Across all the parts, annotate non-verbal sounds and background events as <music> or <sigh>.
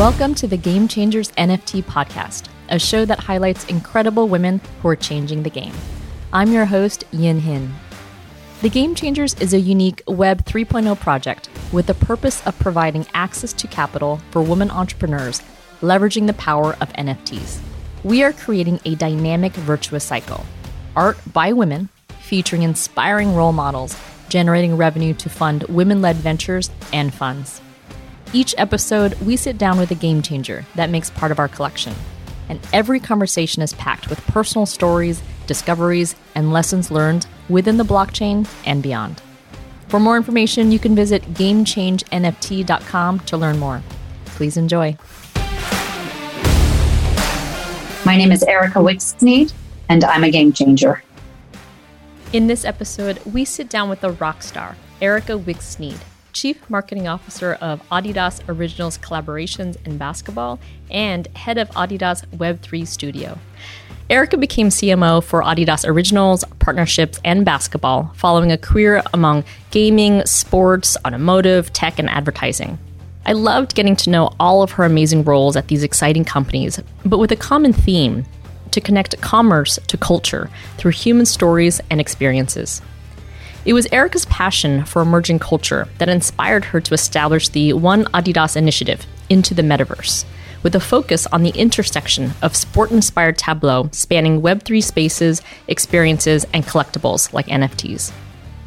Welcome to the Game Changers NFT podcast, a show that highlights incredible women who are changing the game. I'm your host, Yin Hin. The Game Changers is a unique Web 3.0 project with the purpose of providing access to capital for women entrepreneurs, leveraging the power of NFTs. We are creating a dynamic virtuous cycle art by women, featuring inspiring role models, generating revenue to fund women led ventures and funds. Each episode, we sit down with a game changer that makes part of our collection. And every conversation is packed with personal stories, discoveries, and lessons learned within the blockchain and beyond. For more information, you can visit GameChangeNFT.com to learn more. Please enjoy. My name is Erika Wykes-Sneyd, and I'm a game changer. In this episode, we sit down with a rock star, Erika Wykes-Sneyd, Chief Marketing Officer of Adidas Originals Collaborations and Basketball and head of Adidas Web3 Studio. Erika became CMO for Adidas Originals, partnerships, and basketball, following a career among gaming, sports, automotive, tech, and advertising. I loved getting to know all of her amazing roles at these exciting companies, but with a common theme to connect commerce to culture through human stories and experiences. It was Erika's passion for emerging culture that inspired her to establish the One Adidas initiative into the metaverse with a focus on the intersection of sport inspired Tableau spanning Web3 spaces, experiences, and collectibles like NFTs.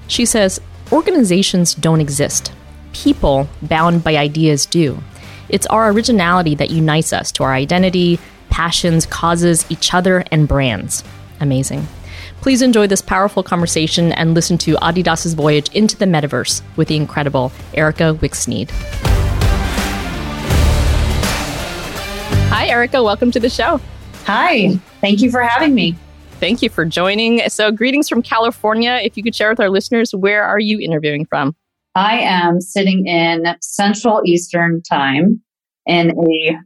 She says, Organizations don't exist. People bound by ideas do. It's our originality that unites us to our identity, passions, causes, each other, and brands. Amazing. Please enjoy this powerful conversation and listen to Adidas's voyage into the metaverse with the incredible Erika Wykes-Sneyd. Hi, Erika. Welcome to the show. Hi. Thank you for having me. Thank you for joining. So, greetings from California. If you could share with our listeners, where are you interviewing from? I am sitting in Central Eastern Time in a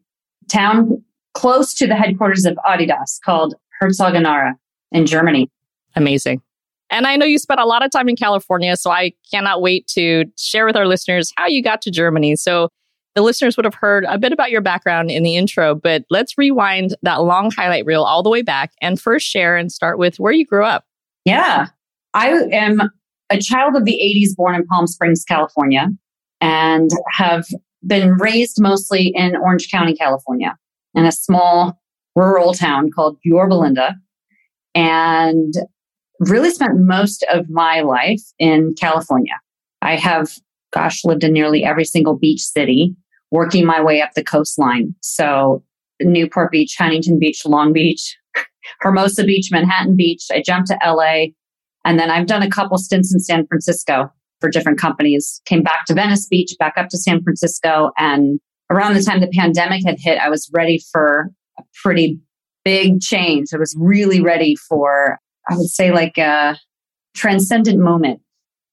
town close to the headquarters of Adidas called Herzogenaurach in Germany. Amazing. And I know you spent a lot of time in California, so I cannot wait to share with our listeners how you got to Germany. So, the listeners would have heard a bit about your background in the intro, but let's rewind that long highlight reel all the way back and first share and start with where you grew up. Yeah. I am a child of the 80s born in Palm Springs, California, and have been raised mostly in Orange County, California, in a small rural town called Yorba Linda, and really spent most of my life in California. I have, gosh, lived in nearly every single beach city working my way up the coastline. So Newport Beach, Huntington Beach, Long Beach, <laughs> Hermosa Beach, Manhattan Beach. I jumped to LA and then I've done a couple stints in San Francisco for different companies. Came back to Venice Beach, back up to San Francisco. And around the time the pandemic had hit, I was ready for a pretty big change. I was really ready for, I would say, like a transcendent moment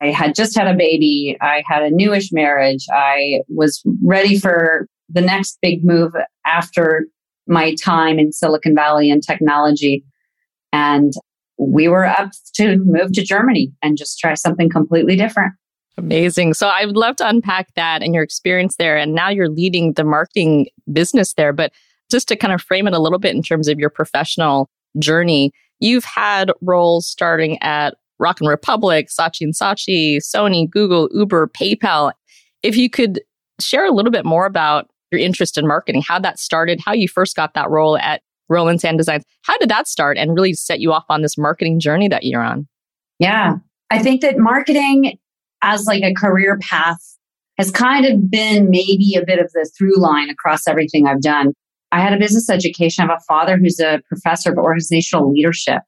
I had just had a baby. I had a newish marriage. I was ready for the next big move after my time in Silicon Valley and technology. And we were up to move to Germany and just try something completely different. Amazing. So I would love to unpack that and your experience there. And now you're leading the marketing business there. But just to kind of frame it a little bit in terms of your professional journey, you've had roles starting at Rock and Republic, Saatchi and Saatchi, Sony, Google, Uber, PayPal. If you could share a little bit more about your interest in marketing, how that started, how you first got that role at Roland Sand Designs. How did that start and really set you off on this marketing journey that you're on? Yeah, I think that marketing as like a career path has kind of been maybe a bit of the through line across everything I've done. I had a business education. I have a father who's a professor of organizational leadership.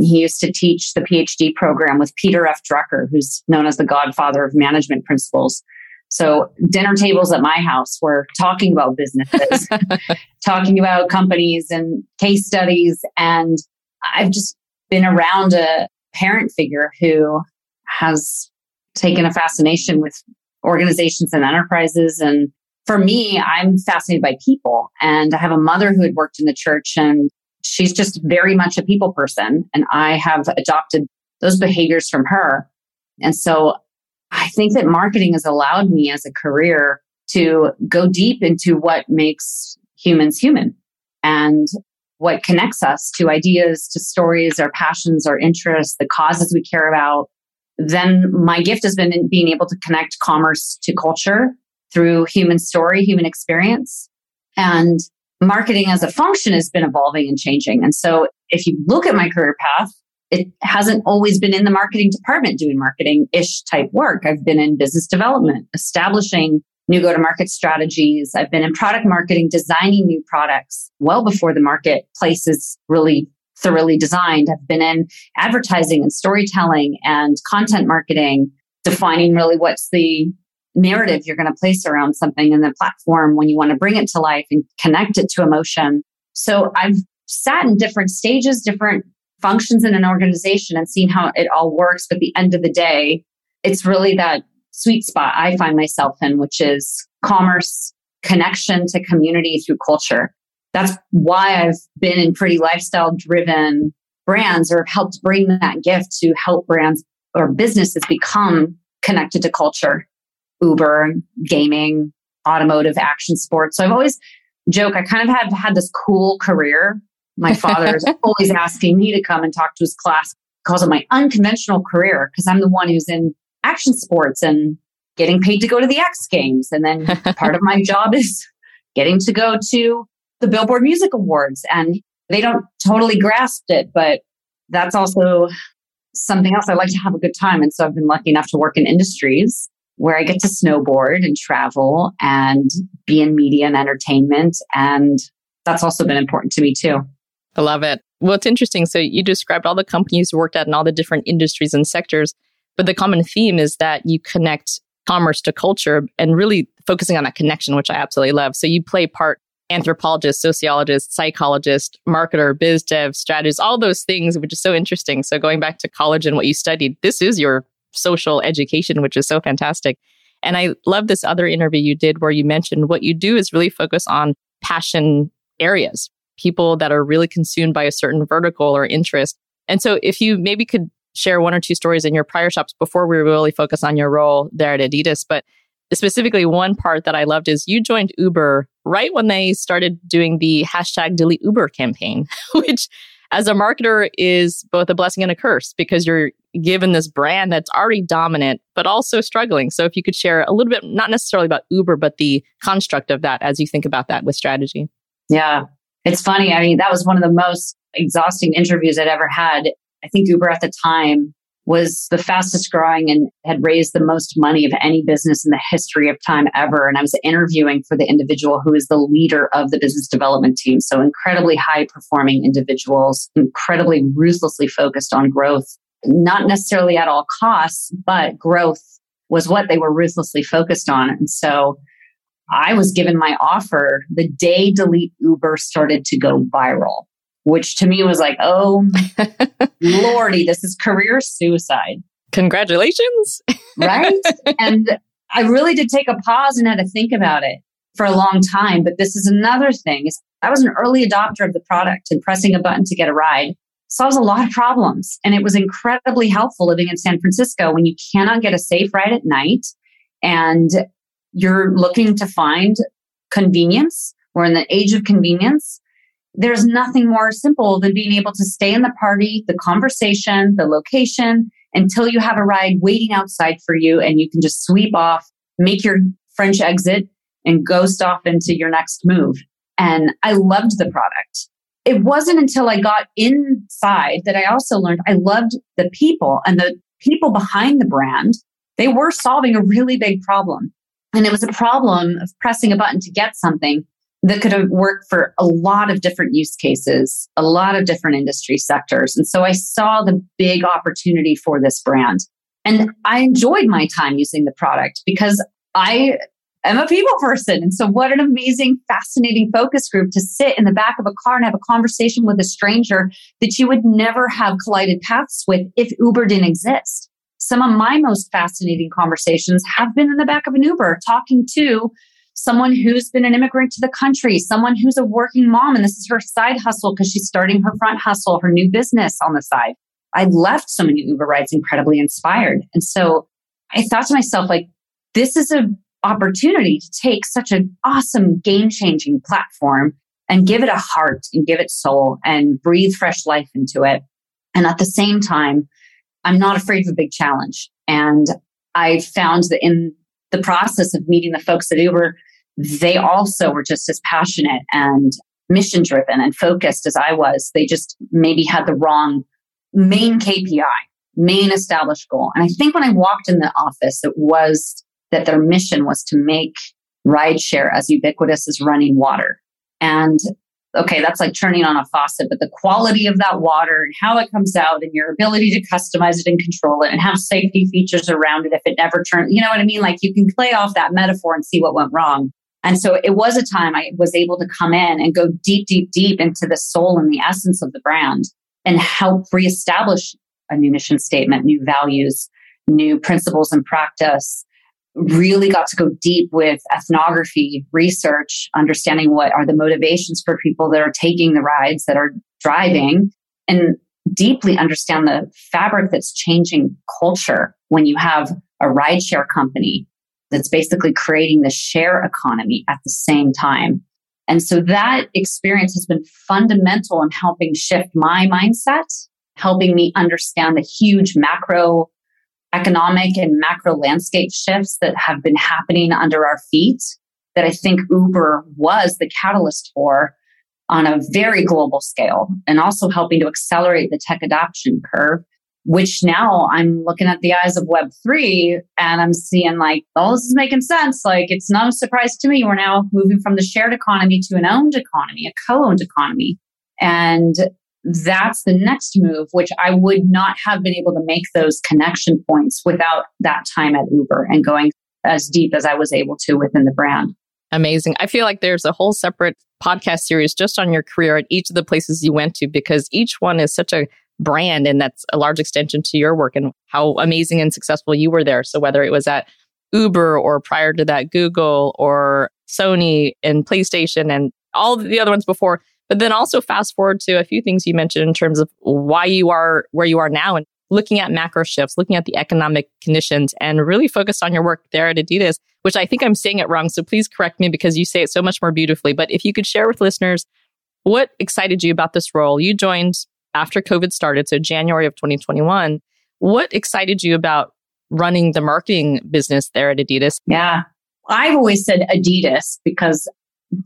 He used to teach the PhD program with Peter F. Drucker, who's known as the godfather of management principles. So dinner tables at my house were talking about businesses, <laughs> talking about companies and case studies. And I've just been around a parent figure who has taken a fascination with organizations and enterprises. And for me, I'm fascinated by people. And I have a mother who had worked in the church and she's just very much a people person. And I have adopted those behaviors from her. And so I think that marketing has allowed me as a career to go deep into what makes humans human and what connects us to ideas, to stories, our passions, our interests, the causes we care about. Then my gift has been in being able to connect commerce to culture through human story, human experience. And marketing as a function has been evolving and changing. And so if you look at my career path, it hasn't always been in the marketing department doing marketing ish type work. I've been in business development, establishing new go to market strategies. I've been in product marketing, designing new products well before the marketplace is really thoroughly designed. I've been in advertising and storytelling and content marketing, defining really what's the narrative you're going to place around something in the platform when you want to bring it to life and connect it to emotion. So I've sat in different stages, different functions in an organization and seen how it all works. But at the end of the day, it's really that sweet spot I find myself in, which is commerce, connection to community through culture. That's why I've been in pretty lifestyle driven brands or helped bring that gift to help brands or businesses become connected to culture. Uber, gaming, automotive, action sports. So I've always joke, I kind of have had this cool career. My father's <laughs> always asking me to come and talk to his class because of my unconventional career, because I'm the one who's in action sports and getting paid to go to the X Games. And then <laughs> part of my job is getting to go to the Billboard Music Awards. And they don't totally grasp it, but that's also something else. I like to have a good time. And so I've been lucky enough to work in industries where I get to snowboard and travel and be in media and entertainment. And that's also been important to me too. I love it. Well, it's interesting. So you described all the companies you worked at and all the different industries and sectors. But the common theme is that you connect commerce to culture and really focusing on that connection, which I absolutely love. So you play part anthropologist, sociologist, psychologist, marketer, biz dev, strategist, all those things, which is so interesting. So going back to college and what you studied, this is your social education, which is so fantastic. And I love this other interview you did where you mentioned what you do is really focus on passion areas, people that are really consumed by a certain vertical or interest. And so if you maybe could share one or two stories in your prior shops before we really focus on your role there at Adidas. But specifically, one part that I loved is you joined Uber right when they started doing the hashtag delete Uber campaign, <laughs> which as a marketer is both a blessing and a curse because you're given this brand that's already dominant, but also struggling. So if you could share a little bit, not necessarily about Uber, but the construct of that as you think about that with strategy. Yeah. It's funny. I mean, that was one of the most exhausting interviews I'd ever had I think Uber at the time was the fastest growing and had raised the most money of any business in the history of time ever. And I was interviewing for the individual who is the leader of the business development team. So incredibly high performing individuals, incredibly ruthlessly focused on growth, not necessarily at all costs, but growth was what they were ruthlessly focused on. And so I was given my offer the day Delete Uber started to go viral which to me was like, oh, <laughs> lordy, this is career suicide. Congratulations. right. <laughs> And I really did take a pause and had to think about it for a long time. But this is another thing is I was an early adopter of the product and pressing a button to get a ride solves a lot of problems. And it was incredibly helpful living in San Francisco when you cannot get a safe ride at night and you're looking to find convenience. We're in the age of convenience there's nothing more simple than being able to stay in the party, the conversation, the location until you have a ride waiting outside for you and you can just sweep off, make your French exit and ghost off into your next move. And I loved the product. It wasn't until I got inside that I also learned I loved the people and the people behind the brand. They were solving a really big problem. And it was a problem of pressing a button to get something that could have worked for a lot of different use cases, a lot of different industry sectors. And so I saw the big opportunity for this brand. And I enjoyed my time using the product because I am a people person. And so what an amazing, fascinating focus group to sit in the back of a car and have a conversation with a stranger that you would never have collided paths with if Uber didn't exist. Some of my most fascinating conversations have been in the back of an Uber talking to someone who's been an immigrant to the country, someone who's a working mom, and this is her side hustle because she's starting her front hustle, her new business on the side. I left so many Uber rides incredibly inspired. And so I thought to myself, like, this is a opportunity to take such an awesome game changing platform and give it a heart and give it soul and breathe fresh life into it. And at the same time, I'm not afraid of a big challenge. And I found that in the process of meeting the folks at Uber, they also were just as passionate and mission driven and focused as I was. They just maybe had the wrong main KPI, main established goal. And I think when I walked in the office, it was that their mission was to make rideshare as ubiquitous as running water. And okay, that's like turning on a faucet, but the quality of that water and how it comes out and your ability to customize it and control it and have safety features around it if it never turns, you know what I mean? Like you can play off that metaphor and see what went wrong. And so it was a time I was able to come in and go deep, deep, deep into the soul and the essence of the brand and help reestablish a new mission statement, new values, new principles and practice, really got to go deep with ethnography, research, understanding what are the motivations for people that are taking the rides, that are driving, and deeply understand the fabric that's changing culture when you have a rideshare company that's basically creating the share economy at the same time. And so that experience has been fundamental in helping shift my mindset, helping me understand the huge macro economic and macro landscape shifts that have been happening under our feet that I think Uber was the catalyst for on a very global scale and also helping to accelerate the tech adoption curve, which now I'm looking at the eyes of Web3 and I'm seeing like, oh, this is making sense. Like, it's not a surprise to me. We're now moving from the shared economy to an owned economy, a co owned economy. And that's the next move, which I would not have been able to make those connection points without that time at Uber and going as deep as I was able to within the brand. Amazing. I feel like there's a whole separate podcast series just on your career at each of the places you went to because each one is such a brand and that's a large extension to your work and how amazing and successful you were there. So whether it was at Uber or prior to that Google or Sony and PlayStation and all the other ones before, but then also fast forward to a few things you mentioned in terms of why you are where you are now and looking at macro shifts, looking at the economic conditions and really focused on your work there at Adidas, which I think I'm saying it wrong. So please correct me because you say it so much more beautifully. But if you could share with listeners what excited you about this role, you joined after COVID started, so January of 2021. What excited you about running the marketing business there at Adidas? Yeah. I've always said Adidas because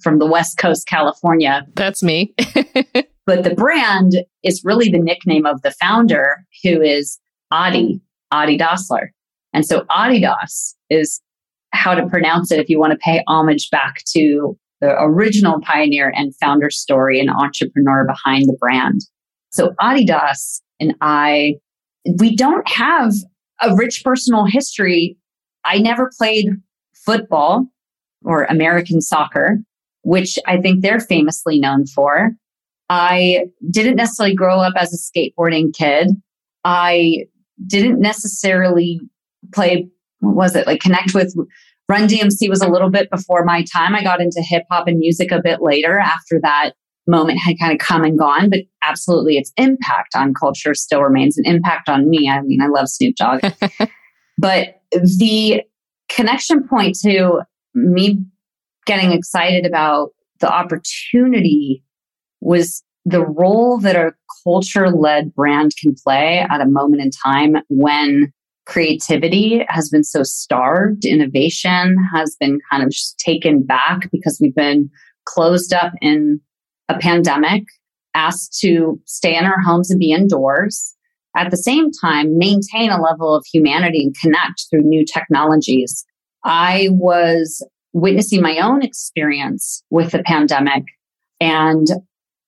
from the West Coast, California. That's me. <laughs> but the brand is really the nickname of the founder, who is Adi, Adi Dassler. And so Adidas is how to pronounce it if you want to pay homage back to the original pioneer and founder story and entrepreneur behind the brand. So Adidas and I, we don't have a rich personal history. I never played football or American soccer which I think they're famously known for. I didn't necessarily grow up as a skateboarding kid. I didn't necessarily play, what was it, like connect with Run DMC was a little bit before my time. I got into hip hop and music a bit later after that moment had kind of come and gone, but absolutely its impact on culture still remains an impact on me. I mean, I love Snoop Dogg. <laughs> but the connection point to me getting excited about the opportunity was the role that a culture led brand can play at a moment in time when creativity has been so starved, innovation has been kind of taken back because we've been closed up in a pandemic, asked to stay in our homes and be indoors. At the same time, maintain a level of humanity and connect through new technologies. I was witnessing my own experience with the pandemic and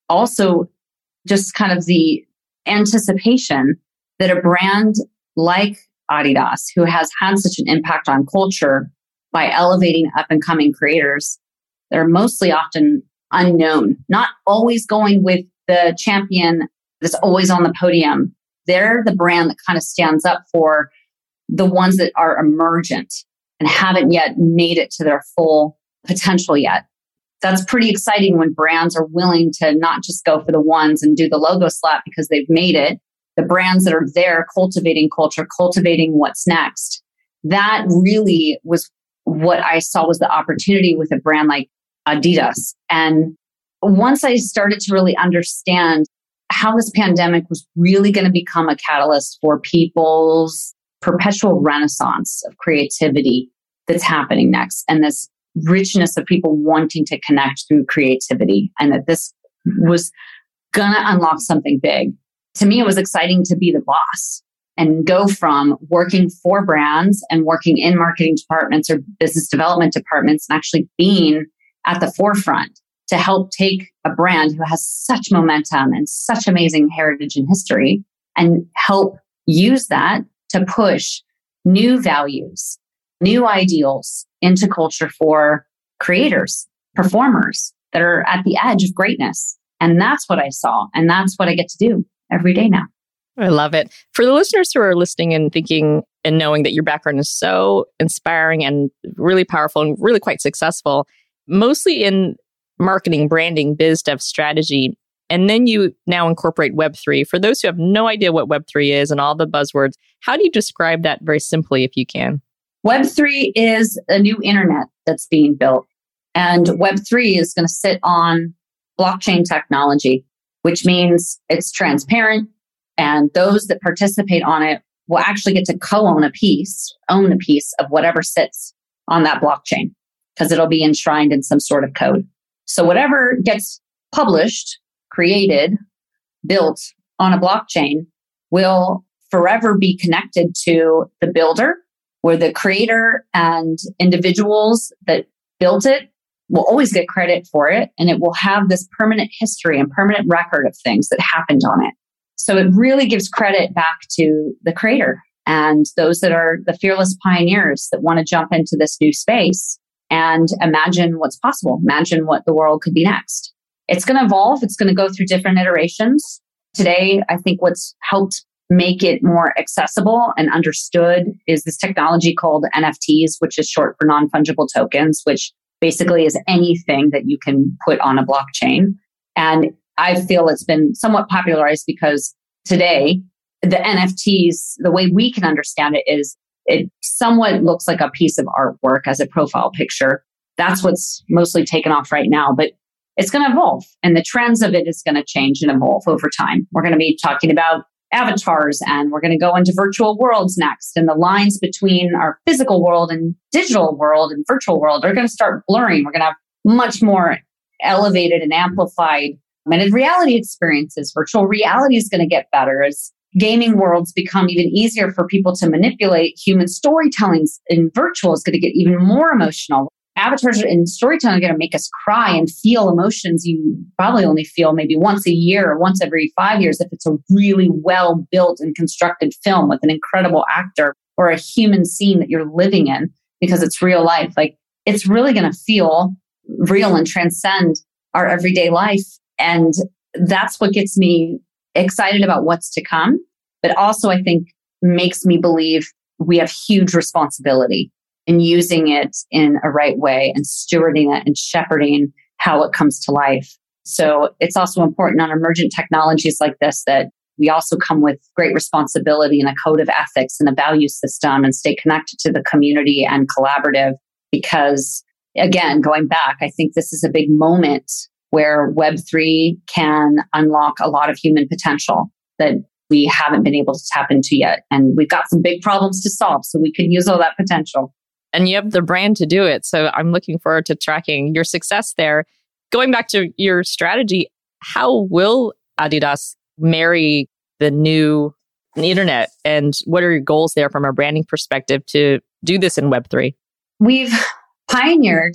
also just kind of the anticipation that a brand like Adidas, who has had such an impact on culture by elevating up and coming creators, they're mostly often unknown, not always going with the champion that's always on the podium. They're the brand that kind of stands up for the ones that are emergent and haven't yet made it to their full potential yet. That's pretty exciting when brands are willing to not just go for the ones and do the logo slap because they've made it. The brands that are there cultivating culture, cultivating what's next. That really was what I saw was the opportunity with a brand like Adidas. And once I started to really understand how this pandemic was really going to become a catalyst for people's perpetual renaissance of creativity that's happening next and this richness of people wanting to connect through creativity and that this was to unlock something big. To me, it was exciting to be the boss and go from working for brands and working in marketing departments or business development departments and actually being at the forefront to help take a brand who has such momentum and such amazing heritage and history and help use that to push new values, new ideals into culture for creators, performers that are at the edge of greatness. And that's what I saw. And that's what I get to do every day now. I love it. For the listeners who are listening and thinking and knowing that your background is so inspiring and really powerful and really quite successful, mostly in marketing, branding, biz dev strategy, and then you now incorporate Web3. For those who have no idea what Web3 is and all the buzzwords, how do you describe that very simply if you can? Web3 is a new internet that's being built. And Web3 is going to sit on blockchain technology, which means it's transparent, and those that participate on it will actually get to co-own a piece, own a piece of whatever sits on that blockchain because it'll be enshrined in some sort of code. So whatever gets published, created, built on a blockchain will forever be connected to the builder where the creator and individuals that built it will always get credit for it and it will have this permanent history and permanent record of things that happened on it. So it really gives credit back to the creator and those that are the fearless pioneers that want to jump into this new space and imagine what's possible, imagine what the world could be next. It's going to evolve. It's going to go through different iterations. Today, I think what's helped make it more accessible and understood is this technology called NFTs, which is short for non fungible tokens, which basically is anything that you can put on a blockchain. And I feel it's been somewhat popularized because today the NFTs, the way we can understand it is it somewhat looks like a piece of artwork as a profile picture. That's what's mostly taken off right now, but it's going to evolve and the trends of it is going to change and evolve over time. We're going to be talking about avatars and we're going to go into virtual worlds next and the lines between our physical world and digital world and virtual world are going to start blurring. We're going to have much more elevated and amplified augmented reality experiences. Virtual reality is going to get better as gaming worlds become even easier for people to manipulate. Human storytelling in virtual is going to get even more emotional. Avatars in storytelling are going to make us cry and feel emotions you probably only feel maybe once a year or once every five years if it's a really well built and constructed film with an incredible actor or a human scene that you're living in because it's real life. Like it's really going to feel real and transcend our everyday life and that's what gets me excited about what's to come, but also I think makes me believe we have huge responsibility in using it in a right way and stewarding it and shepherding how it comes to life. So it's also important on emergent technologies like this that we also come with great responsibility and a code of ethics and a value system and stay connected to the community and collaborative because again, going back, I think this is a big moment where Web3 can unlock a lot of human potential that we haven't been able to tap into yet. And we've got some big problems to solve. So we can use all that potential. And you have the brand to do it. So I'm looking forward to tracking your success there. Going back to your strategy, how will Adidas marry the new internet? And what are your goals there from a branding perspective to do this in Web3? We've pioneered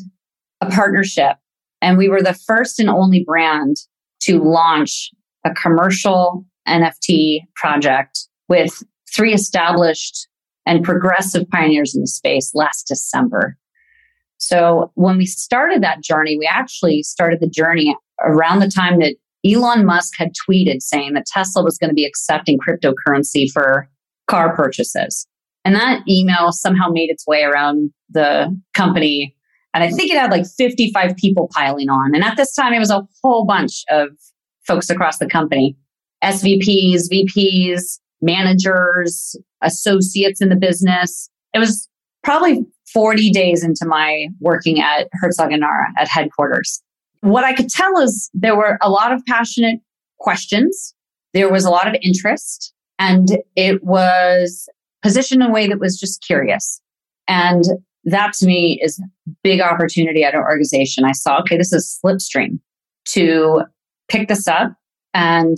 a partnership and we were the first and only brand to launch a commercial NFT project with three established and progressive pioneers in the space last December. So when we started that journey, we actually started the journey around the time that Elon Musk had tweeted saying that Tesla was going to be accepting cryptocurrency for car purchases. And that email somehow made its way around the company and I think it had like 55 people piling on. And at this time, it was a whole bunch of folks across the company SVPs, VPs, managers, associates in the business. It was probably 40 days into my working at Herzogenaurach at headquarters. What I could tell is there were a lot of passionate questions. There was a lot of interest and it was positioned in a way that was just curious. And that to me is big opportunity at an organization. I saw, okay, this is slipstream to pick this up and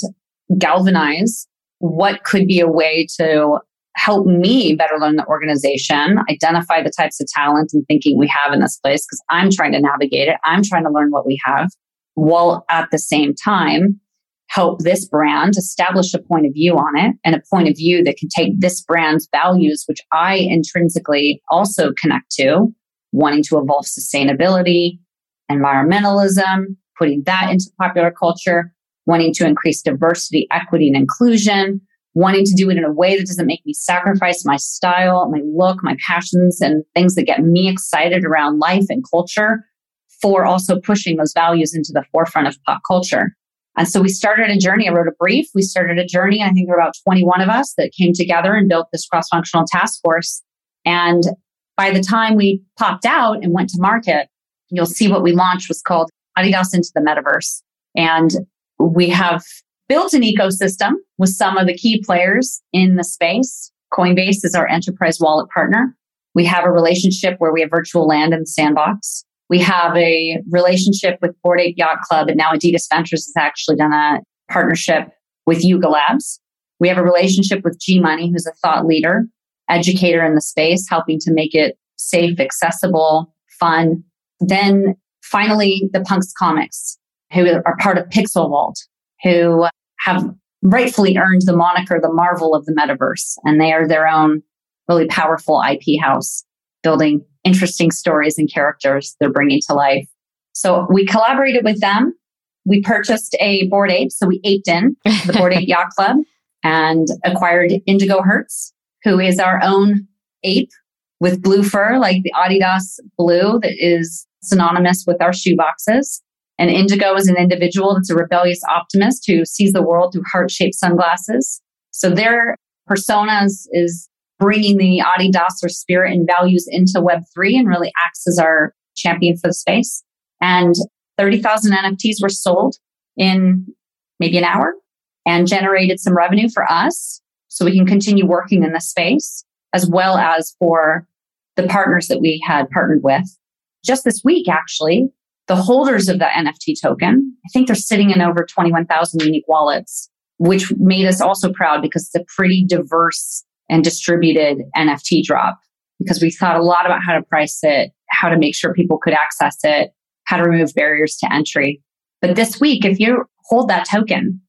galvanize what could be a way to help me better learn the organization, identify the types of talent and thinking we have in this place, because I'm trying to navigate it. I'm trying to learn what we have while at the same time help this brand establish a point of view on it and a point of view that can take this brand's values, which I intrinsically also connect to, wanting to evolve sustainability, environmentalism, putting that into popular culture, wanting to increase diversity, equity, and inclusion, wanting to do it in a way that doesn't make me sacrifice my style, my look, my passions, and things that get me excited around life and culture for also pushing those values into the forefront of pop culture. And so we started a journey. I wrote a brief. We started a journey. I think there were about 21 of us that came together and built this cross functional task force. And by the time we popped out and went to market, you'll see what we launched was called Adidas into the metaverse. And we have built an ecosystem with some of the key players in the space. Coinbase is our enterprise wallet partner. We have a relationship where we have virtual land in the sandbox. We have a relationship with Bored Ape Yacht Club, and now Adidas Ventures has actually done a partnership with Yuga Labs. We have a relationship with G Money, who's a thought leader, educator in the space, helping to make it safe, accessible, fun. Then finally, the Punks Comics, who are part of Pixel Vault, who have rightfully earned the moniker the Marvel of the metaverse. And they are their own really powerful IP house, building interesting stories and characters they're bringing to life. So we collaborated with them. We purchased a Bored Ape. So we aped in the Bored Ape <laughs> Yacht Club and acquired Indigo Herz, who is our own ape with blue fur, like the Adidas blue that is synonymous with our shoe boxes. And Indigo is an individual that's a rebellious optimist who sees the world through heart shaped sunglasses. So their personas is bringing the Adidas or spirit and values into Web3 and really acts as our champion for the space. And 30,000 NFTs were sold in maybe an hour and generated some revenue for us so we can continue working in the space as well as for the partners that we had partnered with. Just this week, actually, the holders of the NFT token, I think they're sitting in over 21,000 unique wallets, which made us also proud because it's a pretty diverse and distributed NFT drop because we thought a lot about how to price it, how to make sure people could access it, how to remove barriers to entry. But this week, if you hold that token,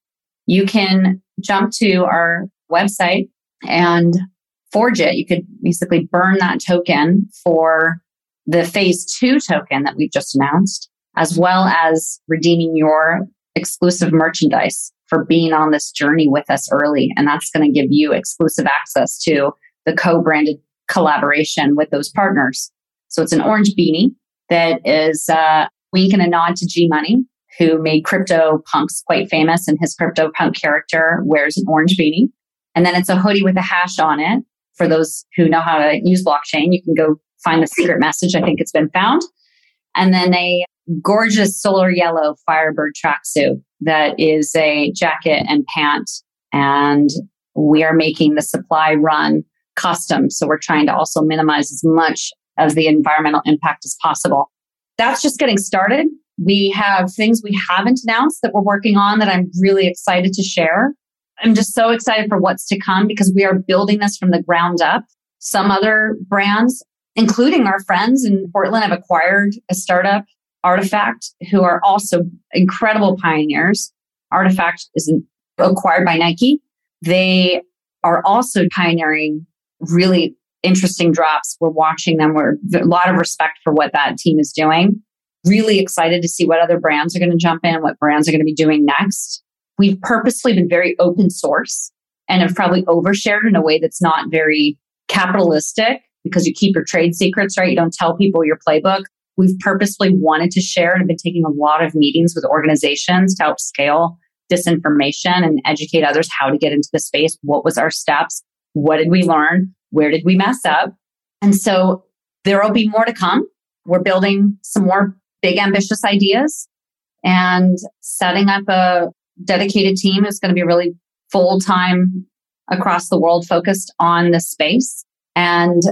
you can jump to our website and forge it. You could basically burn that token for the phase two token that we've just announced, as well as redeeming your exclusive merchandise for being on this journey with us early. And that's going to give you exclusive access to the co branded collaboration with those partners. So it's an orange beanie that is a wink and a nod to G Money, who made Crypto Punks quite famous, and his Crypto Punk character wears an orange beanie. And then it's a hoodie with a hash on it. For those who know how to use blockchain, you can go find the secret message. I think it's been found. And then a gorgeous solar yellow Firebird tracksuit that is a jacket and pant. And we are making the supply run custom. So we're trying to also minimize as much of the environmental impact as possible. That's just getting started. We have things we haven't announced that we're working on that I'm really excited to share. I'm just so excited for what's to come because we are building this from the ground up. Some other brands, including our friends in Portland, have acquired a startup RTFKT, who are also incredible pioneers. RTFKT is acquired by Nike. They are also pioneering really interesting drops. We're watching them. We're a lot of respect for what that team is doing. Really excited to see what other brands are going to jump in, what brands are going to be doing next. We've purposely been very open source and have probably overshared in a way that's not very capitalistic because you keep your trade secrets, right? You don't tell people your playbook. We've purposefully wanted to share and have been taking a lot of meetings with organizations to help scale disinformation and educate others how to get into the space. What was our steps? What did we learn? Where did we mess up? And so there will be more to come. We're building some more big, ambitious ideas and setting up a dedicated team is going to be really full time across the world focused on this space. And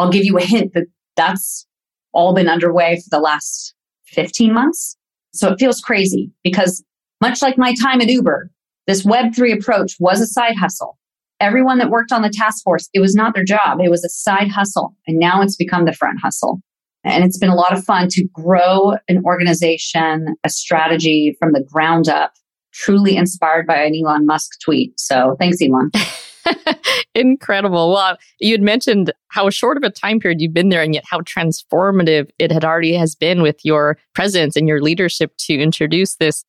I'll give you a hint that that's all been underway for the last 15 months. So it feels crazy because much like my time at Uber, this Web3 approach was a side hustle. Everyone that worked on the task force, it was not their job. It was a side hustle. And now it's become the front hustle. And it's been a lot of fun to grow an organization, a strategy from the ground up, truly inspired by an Elon Musk tweet. So thanks, Elon. <laughs> <laughs> Incredible. Well, you had mentioned how short of a time period you've been there and yet how transformative it had already has been with your presence and your leadership to introduce this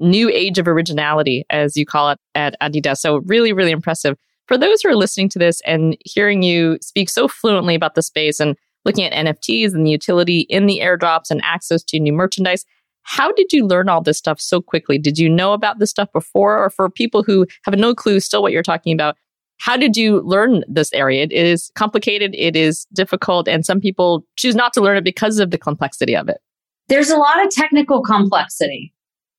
new age of originality, as you call it at Adidas. So really, really impressive. For those who are listening to this and hearing you speak so fluently about the space and looking at NFTs and the utility in the airdrops and access to new merchandise, how did you learn all this stuff so quickly? Did you know about this stuff before? Or for people who have no clue still what you're talking about, how did you learn this area? It is complicated, it is difficult, and some people choose not to learn it because of the complexity of it. There's a lot of technical complexity,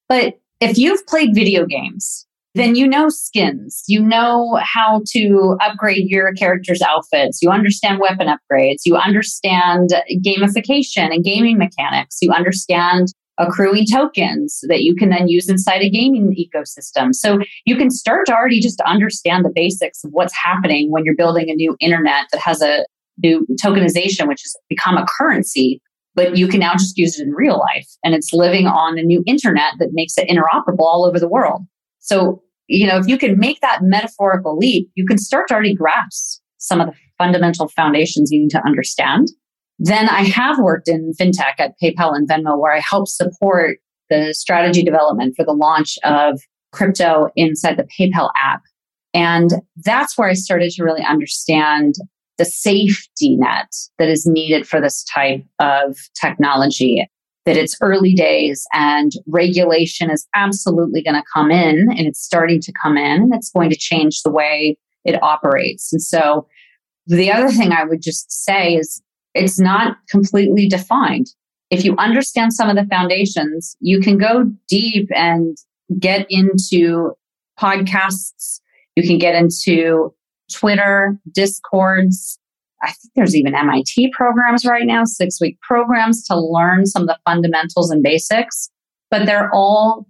but if you've played video games, then you know skins. You know how to upgrade your character's outfits. You understand weapon upgrades. You understand gamification and gaming mechanics. You understand accruing tokens that you can then use inside a gaming ecosystem. So you can start to already just understand the basics of what's happening when you're building a new internet that has a new tokenization, which has become a currency, but you can now just use it in real life. And it's living on a new internet that makes it interoperable all over the world. So, you know, if you can make that metaphorical leap, you can start to already grasp some of the fundamental foundations you need to understand. Then I have worked in fintech at PayPal and Venmo where I help support the strategy development for the launch of crypto inside the PayPal app. And that's where I started to really understand the safety net that is needed for this type of technology. That it's early days and regulation is absolutely going to come in and it's starting to come in and it's going to change the way it operates. And so the other thing I would just say is it's not completely defined. If you understand some of the foundations, you can go deep and get into podcasts. You can get into Twitter, Discords. I think there's even MIT programs right now, six week programs to learn some of the fundamentals and basics. But they're all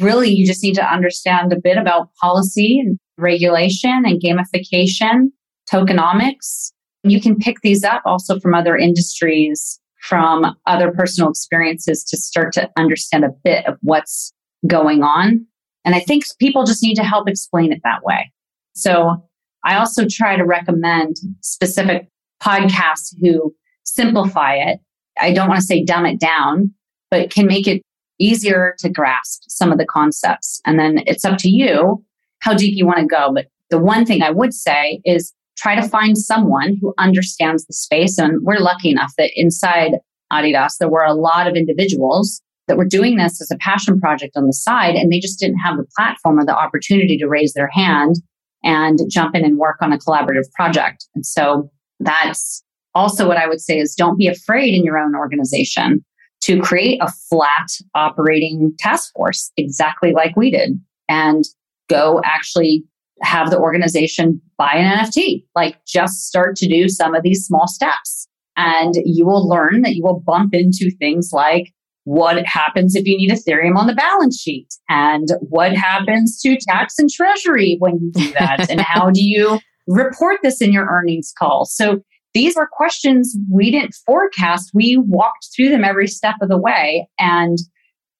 really, you just need to understand a bit about policy and regulation and gamification, tokenomics, you can pick these up also from other industries, from other personal experiences to start to understand a bit of what's going on. And I think people just need to help explain it that way. So I also try to recommend specific podcasts who simplify it. I don't want to say dumb it down, but can make it easier to grasp some of the concepts. And then it's up to you how deep you want to go. But the one thing I would say is try to find someone who understands the space. And we're lucky enough that inside Adidas, there were a lot of individuals that were doing this as a passion project on the side, and they just didn't have the platform or the opportunity to raise their hand and jump in and work on a collaborative project. And so that's also what I would say is don't be afraid in your own organization to create a flat operating task force, exactly like we did, and go actually have the organization buy an NFT. Like just start to do some of these small steps. And you will learn that you will bump into things like what happens if you need Ethereum on the balance sheet and what happens to tax and treasury when you do that and <laughs> how do you report this in your earnings call. So these are questions we didn't forecast. We walked through them every step of the way. And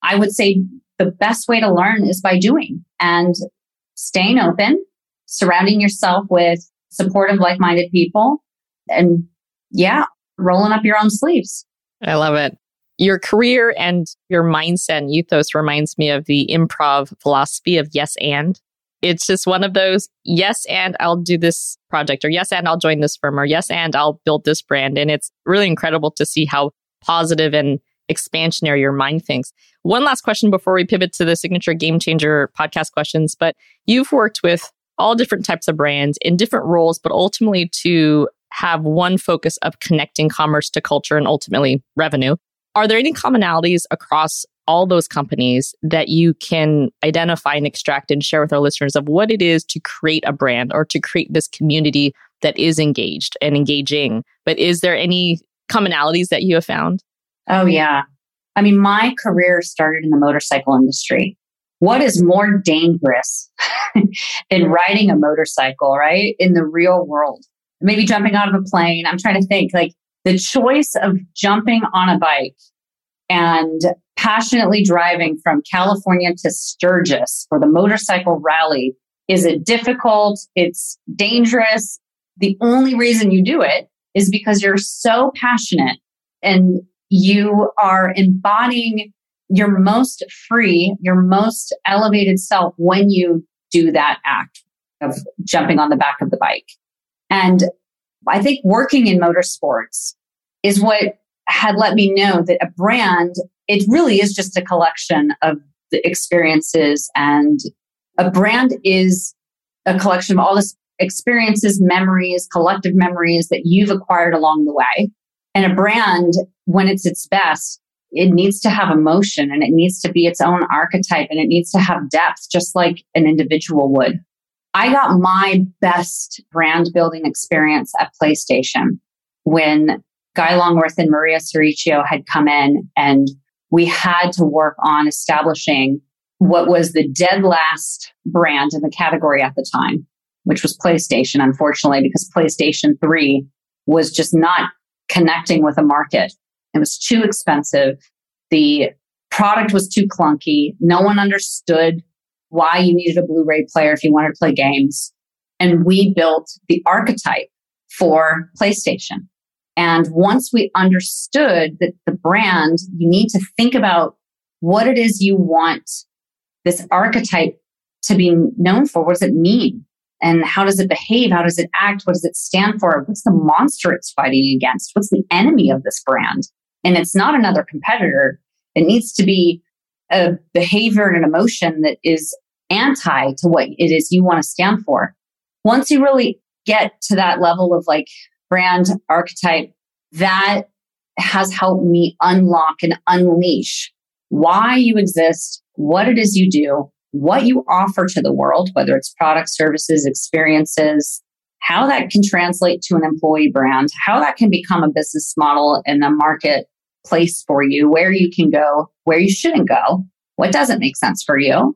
I would say the best way to learn is by doing and staying open, surrounding yourself with supportive, like minded people, and yeah, rolling up your own sleeves. I love it. Your career and your mindset and ethos reminds me of the improv philosophy of yes and. It's just one of those yes and I'll do this project or yes and I'll join this firm or yes and I'll build this brand. And it's really incredible to see how positive and expansionary your mind thinks. One last question before we pivot to the signature game changer podcast questions, but you've worked with all different types of brands in different roles, but ultimately to have one focus of connecting commerce to culture and ultimately revenue. Are there any commonalities across all those companies that you can identify and extract and share with our listeners of what it is to create a brand or to create this community that is engaged and engaging? But is there any commonalities that you have found? Oh, um, yeah. I mean, my career started in the motorcycle industry. What is more dangerous <laughs> than riding a motorcycle, right? In the real world? Maybe jumping out of a plane. I'm trying to think like the choice of jumping on a bike and passionately driving from California to Sturgis for the motorcycle rally. Is it difficult? It's dangerous. The only reason you do it is because you're so passionate and you are embodying your most free, your most elevated self when you do that act of jumping on the back of the bike. And I think working in motorsports is what had let me know that a brand, it really is just a collection of the experiences and a brand is a collection of all the experiences, memories, collective memories that you've acquired along the way. And a brand, when it's its best, it needs to have emotion and it needs to be its own archetype and it needs to have depth, just like an individual would. I got my best brand building experience at PlayStation when Guy Longworth and Maria Cericchio had come in and we had to work on establishing what was the dead last brand in the category at the time, which was PlayStation, unfortunately, because PlayStation 3 was just not connecting with a market. It was too expensive. The product was too clunky. No one understood why you needed a Blu ray player if you wanted to play games. And we built the archetype for PlayStation. And once we understood that the brand, you need to think about what it is you want this archetype to be known for. What does it mean? And how does it behave? How does it act? What does it stand for? What's the monster it's fighting against? What's the enemy of this brand? And it's not another competitor. It needs to be a behavior and an emotion that is anti to what it is you want to stand for. Once you really get to that level of like brand archetype, that has helped me unlock and unleash why you exist, what it is you do, what you offer to the world, whether it's products, services, experiences, how that can translate to an employee brand, how that can become a business model and a marketplace for you, where you can go, where you shouldn't go, what doesn't make sense for you.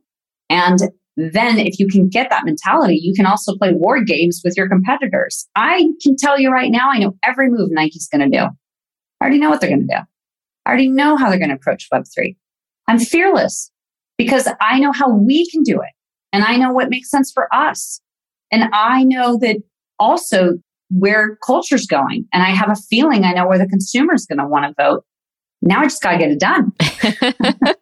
And then if you can get that mentality, you can also play war games with your competitors. I can tell you right now, I know every move Nike's going to do. I already know what they're going to do. I already know how they're going to approach Web3. I'm fearless because I know how we can do it. And I know what makes sense for us. And I know that also where culture's going. And I have a feeling I know where the consumer's going to want to vote. Now I just got to get it done. <laughs> <laughs>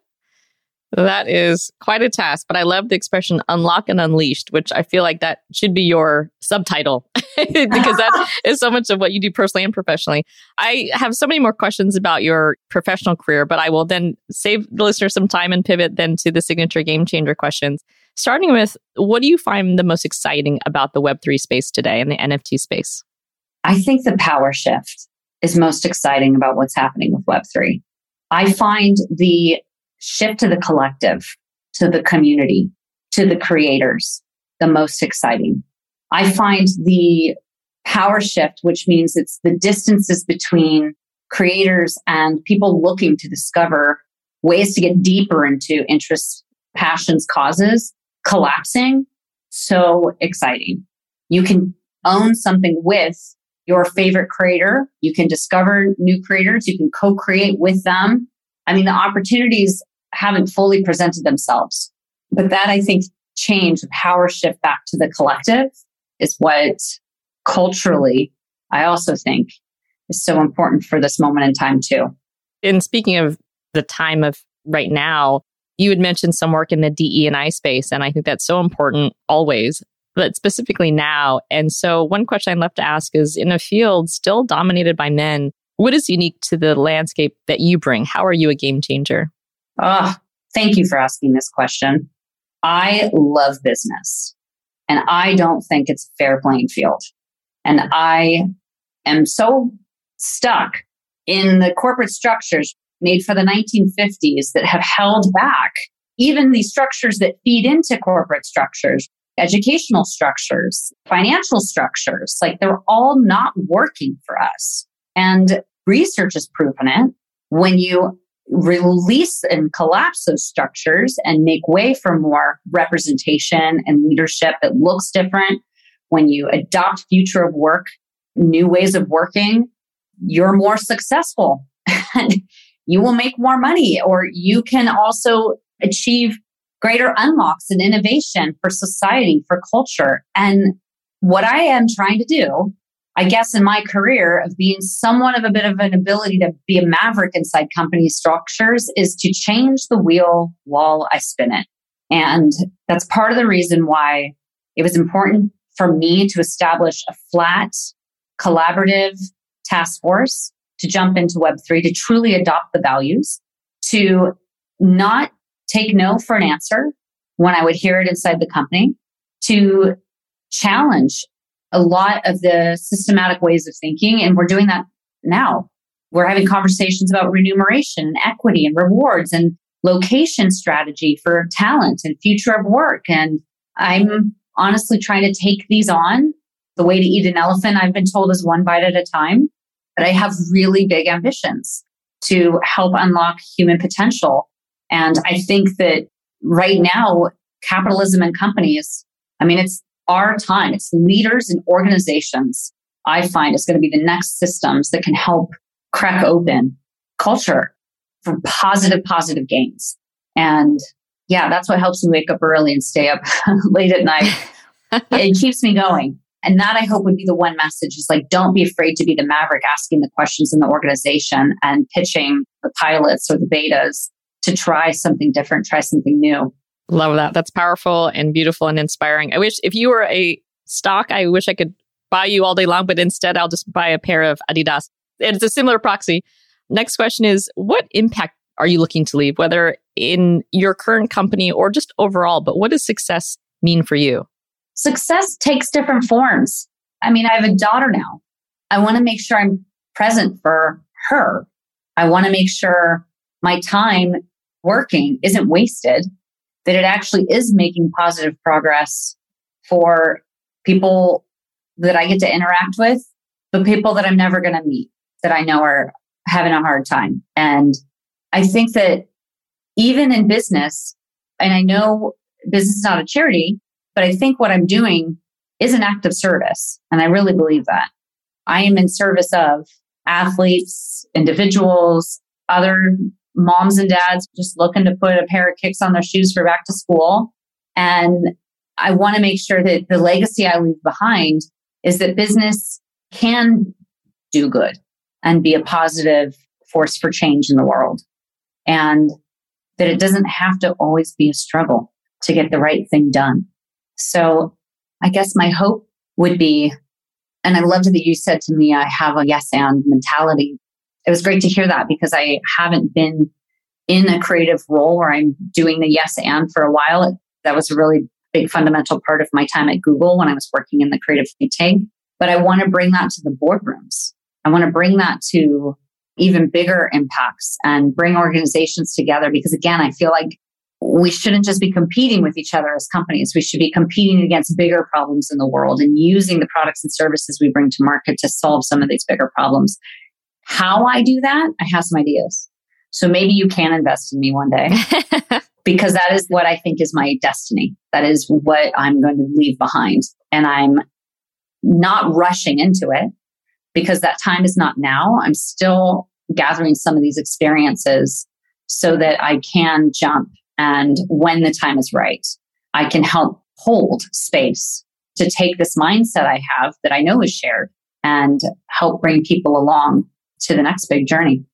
That is quite a task, but I love the expression unlock and unleashed, which I feel like that should be your subtitle <laughs> because that is so much of what you do personally and professionally. I have so many more questions about your professional career, but I will then save the listener some time and pivot then to the signature game changer questions. Starting with what do you find the most exciting about the Web3 space today and the NFT space? I think the power shift is most exciting about what's happening with Web3. I find the shift to the collective, to the community, to the creators, the most exciting. I find the power shift, which means it's the distances between creators and people looking to discover ways to get deeper into interests, passions, causes, collapsing. So exciting. You can own something with your favorite creator. You can discover new creators. You can co-create with them. I mean, the opportunities haven't fully presented themselves. But that I think change, the power shift back to the collective is what culturally I also think is so important for this moment in time too. And speaking of the time of right now, you had mentioned some work in the DE and I space, and I think that's so important always, but specifically now. And so, one question I'd love to ask is: in a field still dominated by men, what is unique to the landscape that you bring? How are you a game changer? Oh, thank you for asking this question. I love business and I don't think it's fair playing field. And I am so stuck in the corporate structures made for the 1950s that have held back even the structures that feed into corporate structures, educational structures, financial structures, like they're all not working for us. And research has proven it. When you release and collapse those structures and make way for more representation and leadership that looks different, when you adopt future of work, new ways of working, you're more successful <laughs> and you will make more money or you can also achieve greater unlocks and innovation for society, for culture. And what I am trying to do, I guess, in my career of being somewhat of a bit of an ability to be a maverick inside company structures is to change the wheel while I spin it. And that's part of the reason why it was important for me to establish a flat, collaborative task force to jump into Web3, to truly adopt the values, to not take no for an answer when I would hear it inside the company, to challenge a lot of the systematic ways of thinking. And we're doing that now. We're having conversations about remuneration and equity and rewards and location strategy for talent and future of work. And I'm honestly trying to take these on. The way to eat an elephant, I've been told, is one bite at a time. But I have really big ambitions to help unlock human potential and I think that right now, capitalism and companies, I mean, it's our time. It's leaders and organizations. I find is going to be the next systems that can help crack open culture for positive, positive gains. And yeah, that's what helps me wake up early and stay up <laughs> late at night. <laughs> it keeps me going. And that I hope would be the one message is like, don't be afraid to be the maverick asking the questions in the organization and pitching the pilots or the betas to try something different, try something new. Love that. That's powerful and beautiful and inspiring. I wish if you were a stock, I wish I could buy you all day long, but instead I'll just buy a pair of Adidas. It's a similar proxy. Next question is what impact are you looking to leave, whether in your current company or just overall? But what does success mean for you? Success takes different forms. I mean, I have a daughter now. I want to make sure I'm present for her. I want to make sure my time working isn't wasted, that it actually is making positive progress for people that I get to interact with, but people that I'm never going to meet that I know are having a hard time. And I think that even in business, and I know business is not a charity, but I think what I'm doing is an act of service. And I really believe that. I am in service of athletes, individuals, other moms and dads just looking to put a pair of kicks on their shoes for back to school. And I want to make sure that the legacy I leave behind is that business can do good and be a positive force for change in the world. And that it doesn't have to always be a struggle to get the right thing done. So I guess my hope would be, and I loved that you said to me, I have a yes and mentality it was great to hear that because I haven't been in a creative role where I'm doing the yes and for a while. That was a really big fundamental part of my time at Google when I was working in the creative tank. But I want to bring that to the boardrooms. I want to bring that to even bigger impacts and bring organizations together because again, I feel like we shouldn't just be competing with each other as companies. We should be competing against bigger problems in the world and using the products and services we bring to market to solve some of these bigger problems. How I do that, I have some ideas. So maybe you can invest in me one day <laughs> because that is what I think is my destiny. That is what I'm going to leave behind. And I'm not rushing into it because that time is not now. I'm still gathering some of these experiences so that I can jump. And when the time is right, I can help hold space to take this mindset I have that I know is shared and help bring people along to the next big journey.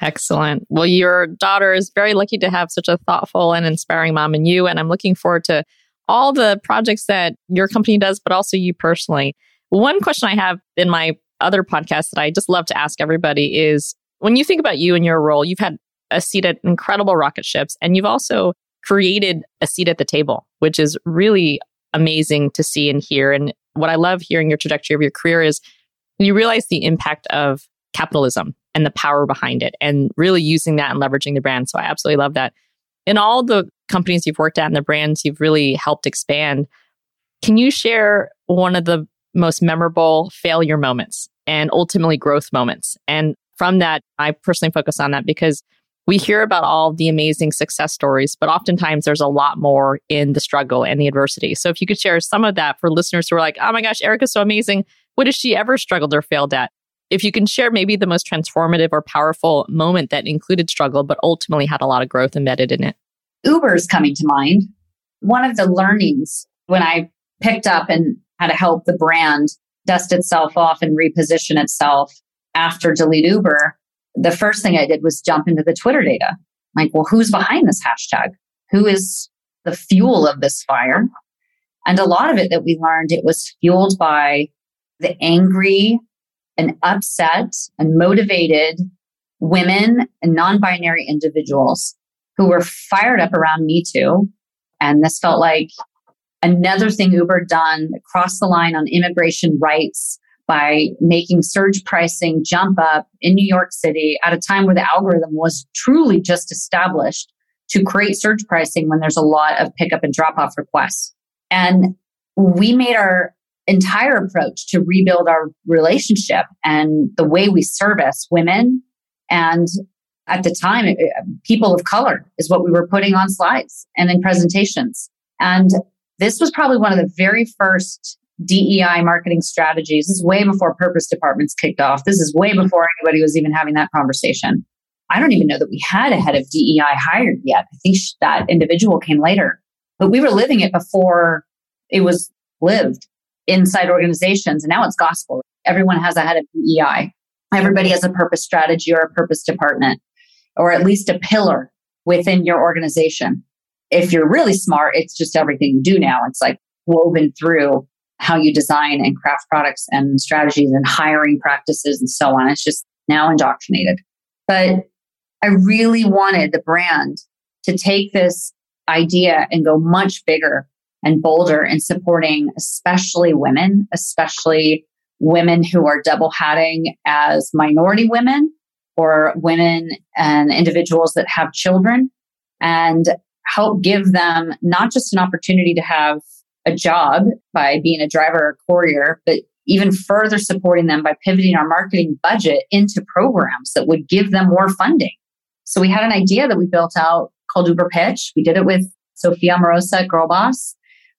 Excellent. Well, your daughter is very lucky to have such a thoughtful and inspiring mom in you. And I'm looking forward to all the projects that your company does, but also you personally. One question I have in my other podcast that I just love to ask everybody is when you think about you and your role, you've had a seat at incredible rocket ships and you've also created a seat at the table, which is really amazing to see and hear. And what I love hearing your trajectory of your career is you realize the impact of capitalism and the power behind it and really using that and leveraging the brand. So I absolutely love that. In all the companies you've worked at and the brands you've really helped expand, can you share one of the most memorable failure moments and ultimately growth moments? And from that, I personally focus on that because we hear about all the amazing success stories, but oftentimes there's a lot more in the struggle and the adversity. So if you could share some of that for listeners who are like, oh my gosh, Erika's so amazing. What has she ever struggled or failed at? If you can share maybe the most transformative or powerful moment that included struggle, but ultimately had a lot of growth embedded in it. Uber's coming to mind. One of the learnings when I picked up and had to help the brand dust itself off and reposition itself after delete Uber, the first thing I did was jump into the Twitter data. Like, well, who's behind this hashtag? Who is the fuel of this fire? And a lot of it that we learned, it was fueled by the angry and upset and motivated women and non binary individuals who were fired up around Me Too. And this felt like another thing Uber done crossed the line on immigration rights by making surge pricing jump up in New York City at a time where the algorithm was truly just established to create surge pricing when there's a lot of pickup and drop off requests. And we made our entire approach to rebuild our relationship and the way we service women. And at the time, it, people of color is what we were putting on slides and in presentations. And this was probably one of the very first DEI marketing strategies. This is way before purpose departments kicked off. This is way before anybody was even having that conversation. I don't even know that we had a head of DEI hired yet. I think that individual came later, but we were living it before it was lived inside organizations. And now it's gospel. Everyone has a head of DEI. Everybody has a purpose strategy or a purpose department, or at least a pillar within your organization. If you're really smart, it's just everything you do now. It's like woven through how you design and craft products and strategies and hiring practices and so on. It's just now indoctrinated. But I really wanted the brand to take this idea and go much bigger and bolder in supporting especially women, especially women who are double hatting as minority women or women and individuals that have children and help give them not just an opportunity to have a job by being a driver or courier, but even further supporting them by pivoting our marketing budget into programs that would give them more funding. So we had an idea that we built out called Uber Pitch. We did it with Sophia Amoruso at Girlboss.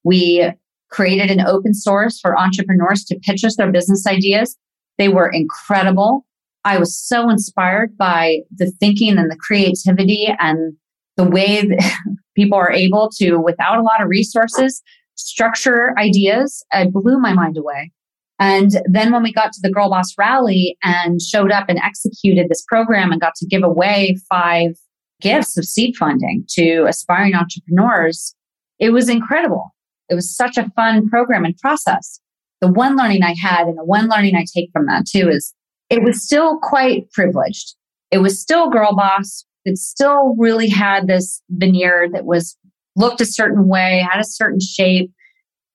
We created an open source for entrepreneurs to pitch us their business ideas. They were incredible. I was so inspired by the thinking and the creativity and the way <laughs> people are able to, without a lot of resources, structure ideas. It blew my mind away. And then when we got to the Girlboss rally and showed up and executed this program and got to give away five gifts of seed funding to aspiring entrepreneurs, it was incredible. It was such a fun program and process. The one learning I had and the one learning I take from that too is it was still quite privileged. It was still girl boss. It still really had this veneer that was looked a certain way, had a certain shape.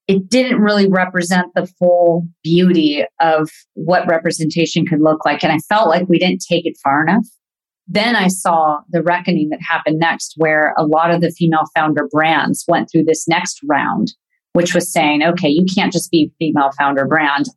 It didn't really represent the full beauty of what representation could look like. And I felt like we didn't take it far enough. Then I saw the reckoning that happened next, where a lot of the female founder brands went through this next round, which was saying, okay, you can't just be female founder brand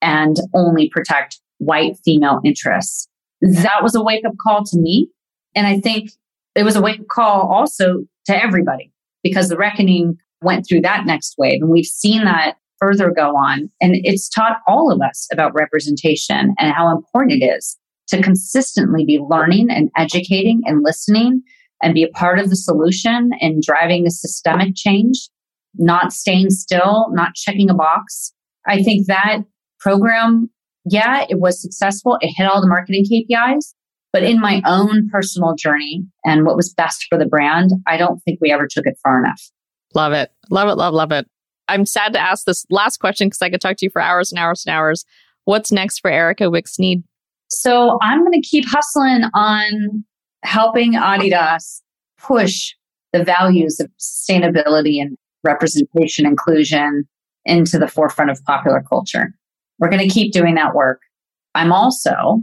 and only protect white female interests. That was a wake up call to me. And I think it was a wake up call also to everybody because the reckoning went through that next wave. And we've seen that further go on. And it's taught all of us about representation and how important it is to consistently be learning and educating and listening and be a part of the solution and driving the systemic change, not staying still, not checking a box. I think that program, yeah, it was successful. It hit all the marketing KPIs, but in my own personal journey and what was best for the brand, I don't think we ever took it far enough. Love it. Love it. Love, love it. I'm sad to ask this last question because I could talk to you for hours and hours and hours. What's next for Erika Wykes-Sneyd? So I'm going to keep hustling on helping Adidas push the values of sustainability and representation inclusion into the forefront of popular culture. We're going to keep doing that work. I'm also,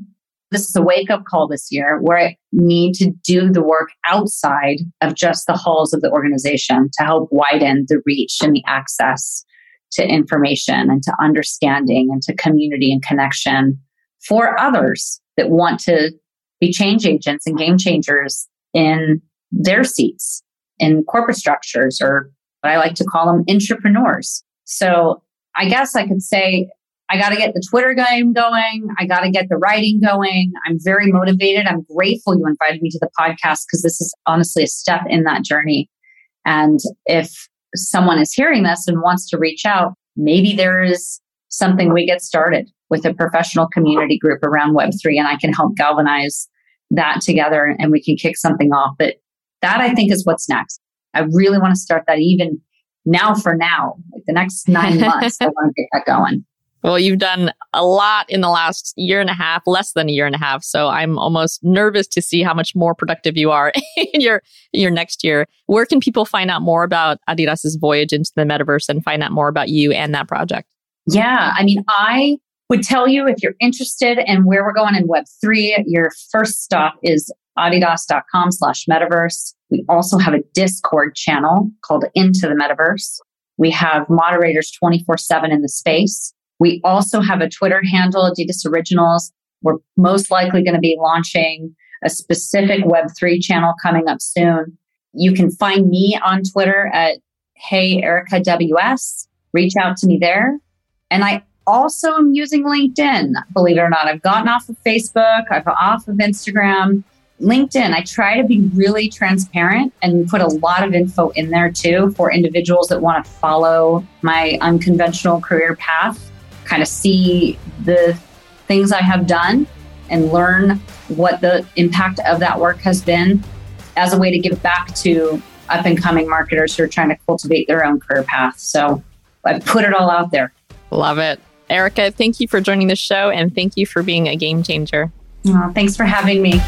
this is a wake up call this year where I need to do the work outside of just the halls of the organization to help widen the reach and the access to information and to understanding and to community and connection for others that want to be change agents and game changers in their seats in corporate structures or what I like to call them entrepreneurs. So I guess I could say I got to get the Twitter game going. I got to get the writing going. I'm very motivated. I'm grateful you invited me to the podcast because this is honestly a step in that journey. And if someone is hearing this and wants to reach out, maybe there is something we get started with a professional community group around Web3 and I can help galvanize that together and we can kick something off. But that I think is what's next. I really want to start that even now for now, like the next nine <laughs> months, I want to get that going. Well, you've done a lot in the last year and a half, less than a year and a half. So I'm almost nervous to see how much more productive you are <laughs> in your your next year. Where can people find out more about Adidas's voyage into the metaverse and find out more about you and that project? Yeah, I mean, I would tell you if you're interested in where we're going in Web3, your first stop is adidas.com slash metaverse. We also have a Discord channel called Into the Metaverse. We have moderators 24 7 in the space. We also have a Twitter handle, Adidas Originals. We're most likely going to be launching a specific Web3 channel coming up soon. You can find me on Twitter at Hey Erika WS. Reach out to me there. And I also am using LinkedIn, believe it or not. I've gotten off of Facebook, I've off of Instagram. LinkedIn, I try to be really transparent and put a lot of info in there too for individuals that want to follow my unconventional career path, kind of see the things I have done and learn what the impact of that work has been as a way to give back to up and coming marketers who are trying to cultivate their own career path. So I put it all out there. Love it. Erika, thank you for joining the show and thank you for being a game changer. Oh, thanks for having me.